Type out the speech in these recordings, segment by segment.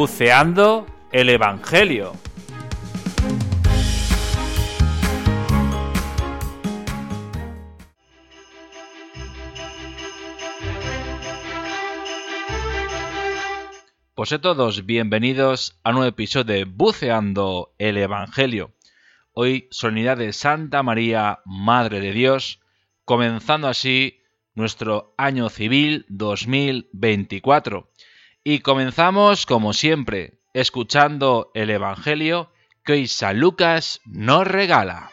Buceando el Evangelio. Pues a todos, bienvenidos a un nuevo episodio de Buceando el Evangelio. Hoy, solemnidad de Santa María, Madre de Dios, comenzando así nuestro año civil 2024. Y comenzamos, como siempre, escuchando el Evangelio que hoy San Lucas nos regala.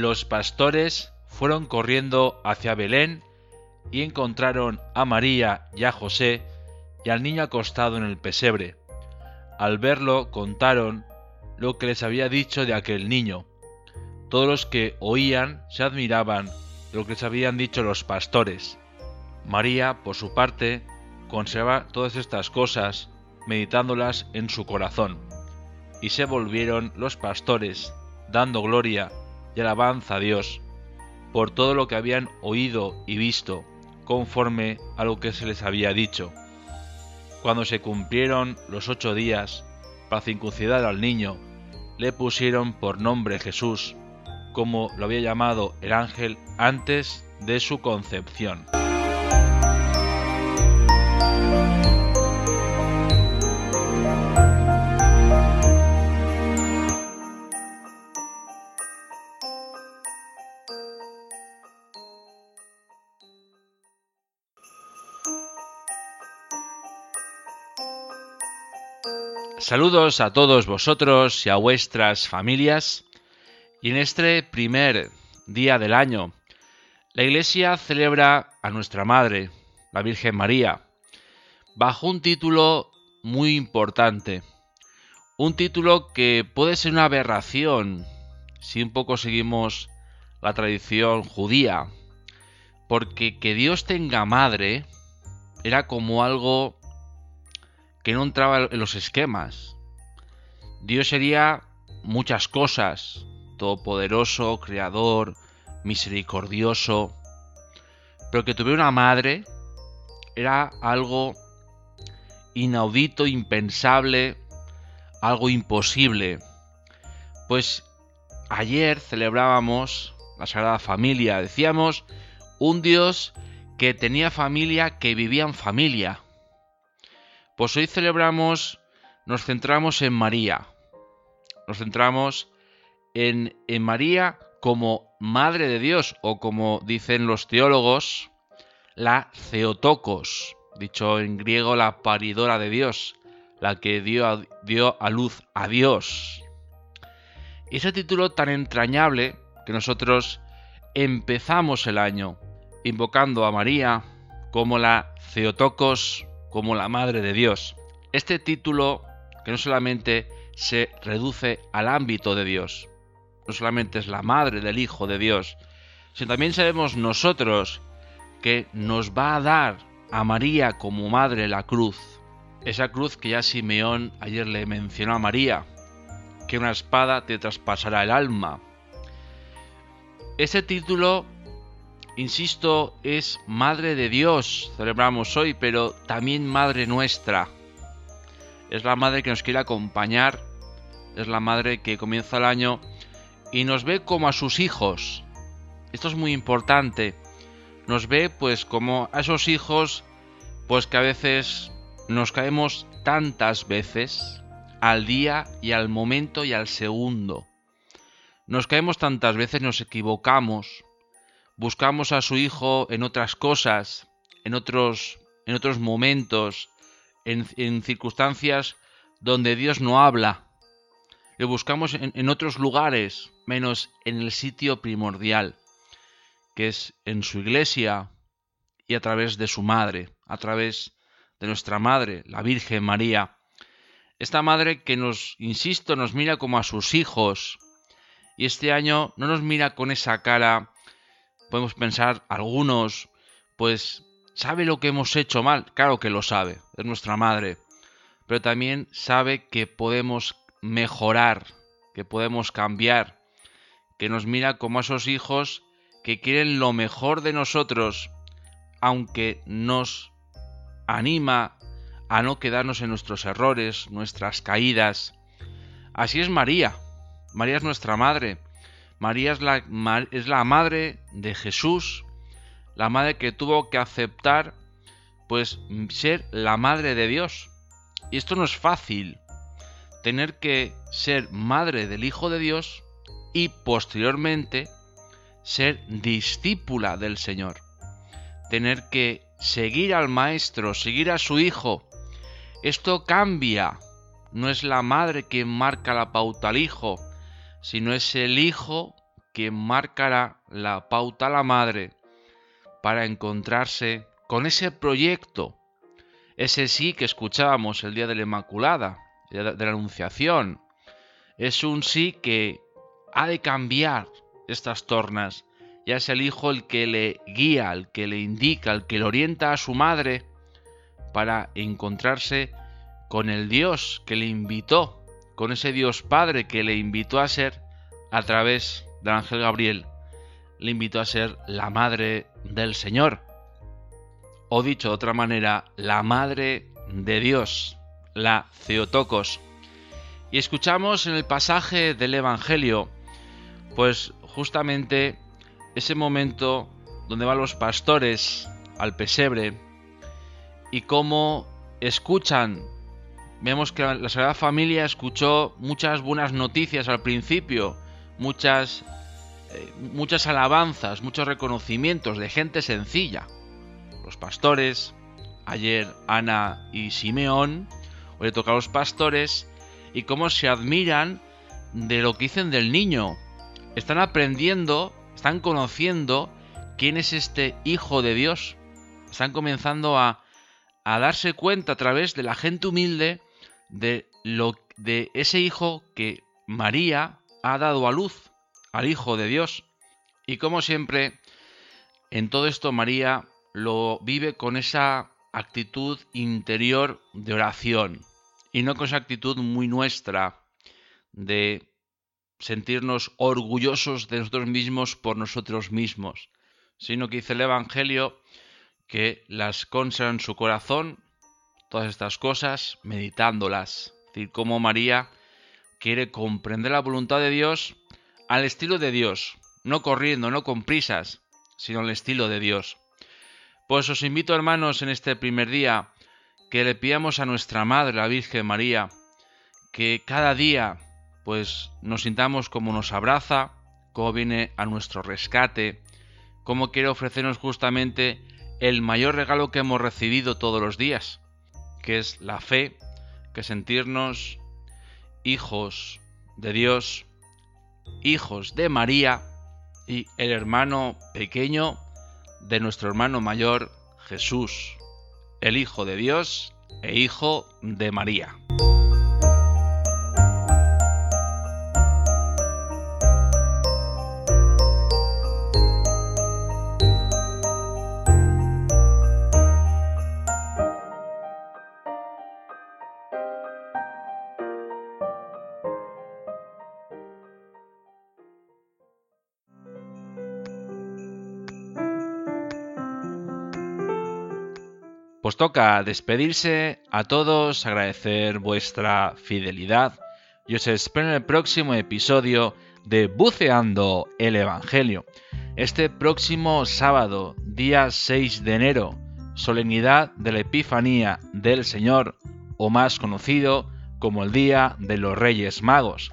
Los pastores fueron corriendo hacia Belén y encontraron a María y a José y al niño acostado en el pesebre. Al verlo contaron lo que les había dicho de aquel niño. Todos los que oían se admiraban de lo que les habían dicho los pastores. María, por su parte, conserva todas estas cosas, meditándolas en su corazón. Y se volvieron los pastores, dando gloria y alabanza a Dios por todo lo que habían oído y visto, conforme a lo que se les había dicho. Cuando se cumplieron los ocho días para circuncidar al niño, le pusieron por nombre Jesús, como lo había llamado el ángel antes de su concepción. Saludos a todos vosotros y a vuestras familias. Y en este primer día del año, la Iglesia celebra a nuestra Madre, la Virgen María, bajo un título muy importante. Un título que puede ser una aberración si un poco seguimos la tradición judía, porque que Dios tenga madre era como algo que no entraba en los esquemas. Dios sería muchas cosas, todopoderoso, creador, misericordioso, pero que tuviera una madre era algo inaudito, impensable, algo imposible. Pues ayer celebrábamos la Sagrada Familia, decíamos un Dios que tenía familia, que vivía en familia. Pues hoy celebramos, nos centramos en María. Nos centramos en, María como Madre de Dios o como dicen los teólogos, la Theotokos, dicho en griego la paridora de Dios, la que dio a, dio a luz a Dios. Ese título tan entrañable que nosotros empezamos el año invocando a María como la Theotokos como la Madre de Dios. Este título que no solamente se reduce al ámbito de Dios, no solamente es la Madre del Hijo de Dios, sino también sabemos nosotros que nos va a dar a María como Madre la cruz, esa cruz que ya Simeón ayer le mencionó a María, que una espada te traspasará el alma. Ese título insisto, es Madre de Dios, celebramos hoy, pero también Madre nuestra. Es la Madre que nos quiere acompañar, es la Madre que comienza el año y nos ve como a sus hijos. Esto es muy importante. Nos ve pues como a esos hijos, pues que a veces nos caemos tantas veces al día y al momento y al segundo. Nos caemos tantas veces, nos equivocamos, buscamos a su Hijo en otras cosas, en otros, en otros momentos, en, circunstancias donde Dios no habla. Lo buscamos en, en otros lugares, menos en el sitio primordial, que es en su iglesia y a través de su madre, a través de nuestra madre, la Virgen María. Esta madre que nos, insisto, nos mira como a sus hijos, y este año no nos mira con esa cara podemos pensar algunos, pues sabe lo que hemos hecho mal, claro que lo sabe, es nuestra madre, pero también sabe que podemos mejorar, que podemos cambiar, que nos mira como a esos hijos que quieren lo mejor de nosotros, aunque nos anima a no quedarnos en nuestros errores, nuestras caídas. Así es María. María es nuestra madre. María es la, madre de Jesús, la madre que tuvo que aceptar pues ser la madre de Dios. Y esto no es fácil, tener que ser madre del Hijo de Dios y posteriormente ser discípula del Señor. Tener que seguir al Maestro, seguir a su Hijo. Esto cambia. No es la madre quien marca la pauta al Hijo, sino es el Hijo quien marcará la pauta a la madre para encontrarse con ese proyecto, ese sí que escuchábamos el día de la Inmaculada, de la Anunciación. Es un sí que ha de cambiar estas tornas. Ya es el hijo el que le guía, el que le indica, el que le orienta a su madre para encontrarse con el Dios que le invitó, con ese Dios Padre que le invitó a ser a través del ángel Gabriel, le invitó a ser la madre del Señor. O dicho de otra manera, la madre de Dios, la Theotokos. Y escuchamos en el pasaje del Evangelio, pues justamente ese momento donde van los pastores al pesebre y cómo escuchan. Vemos que la Sagrada Familia escuchó muchas buenas noticias al principio, muchas eh, muchas alabanzas, muchos reconocimientos de gente sencilla. Los pastores, ayer Ana y Simeón, hoy le toca a los pastores, y cómo se admiran de lo que dicen del niño. Están aprendiendo, están conociendo quién es este Hijo de Dios. Están comenzando a, a darse cuenta a través de la gente humilde de, lo, de ese Hijo que María ha dado a luz al Hijo de Dios. Y como siempre, en todo esto María lo vive con esa actitud interior de oración y no con esa actitud muy nuestra de sentirnos orgullosos de nosotros mismos por nosotros mismos, sino que dice el Evangelio que las conserva en su corazón, todas estas cosas, meditándolas. Es decir, cómo María quiere comprender la voluntad de Dios al estilo de Dios, no corriendo, no con prisas, sino al estilo de Dios. Pues os invito, hermanos, en este primer día, que le pidamos a nuestra Madre, la Virgen María, que cada día, pues, nos sintamos como nos abraza, como viene a nuestro rescate, como quiere ofrecernos justamente el mayor regalo que hemos recibido todos los días, que es la fe, que sentirnos hijos de Dios, hijos de María y el hermano pequeño de nuestro hermano mayor Jesús, el Hijo de Dios e Hijo de María. Pues toca despedirse a todos, agradecer vuestra fidelidad y os espero en el próximo episodio de Buceando el Evangelio. Este próximo sábado, día 6 de enero, solemnidad de la Epifanía del Señor, o más conocido como el Día de los Reyes Magos.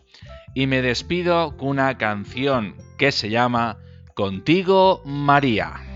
Y me despido con una canción que se llama Contigo María.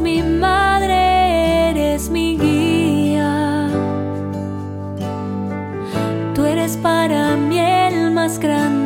mi madre, eres mi guía. Tú eres para mí el más grande.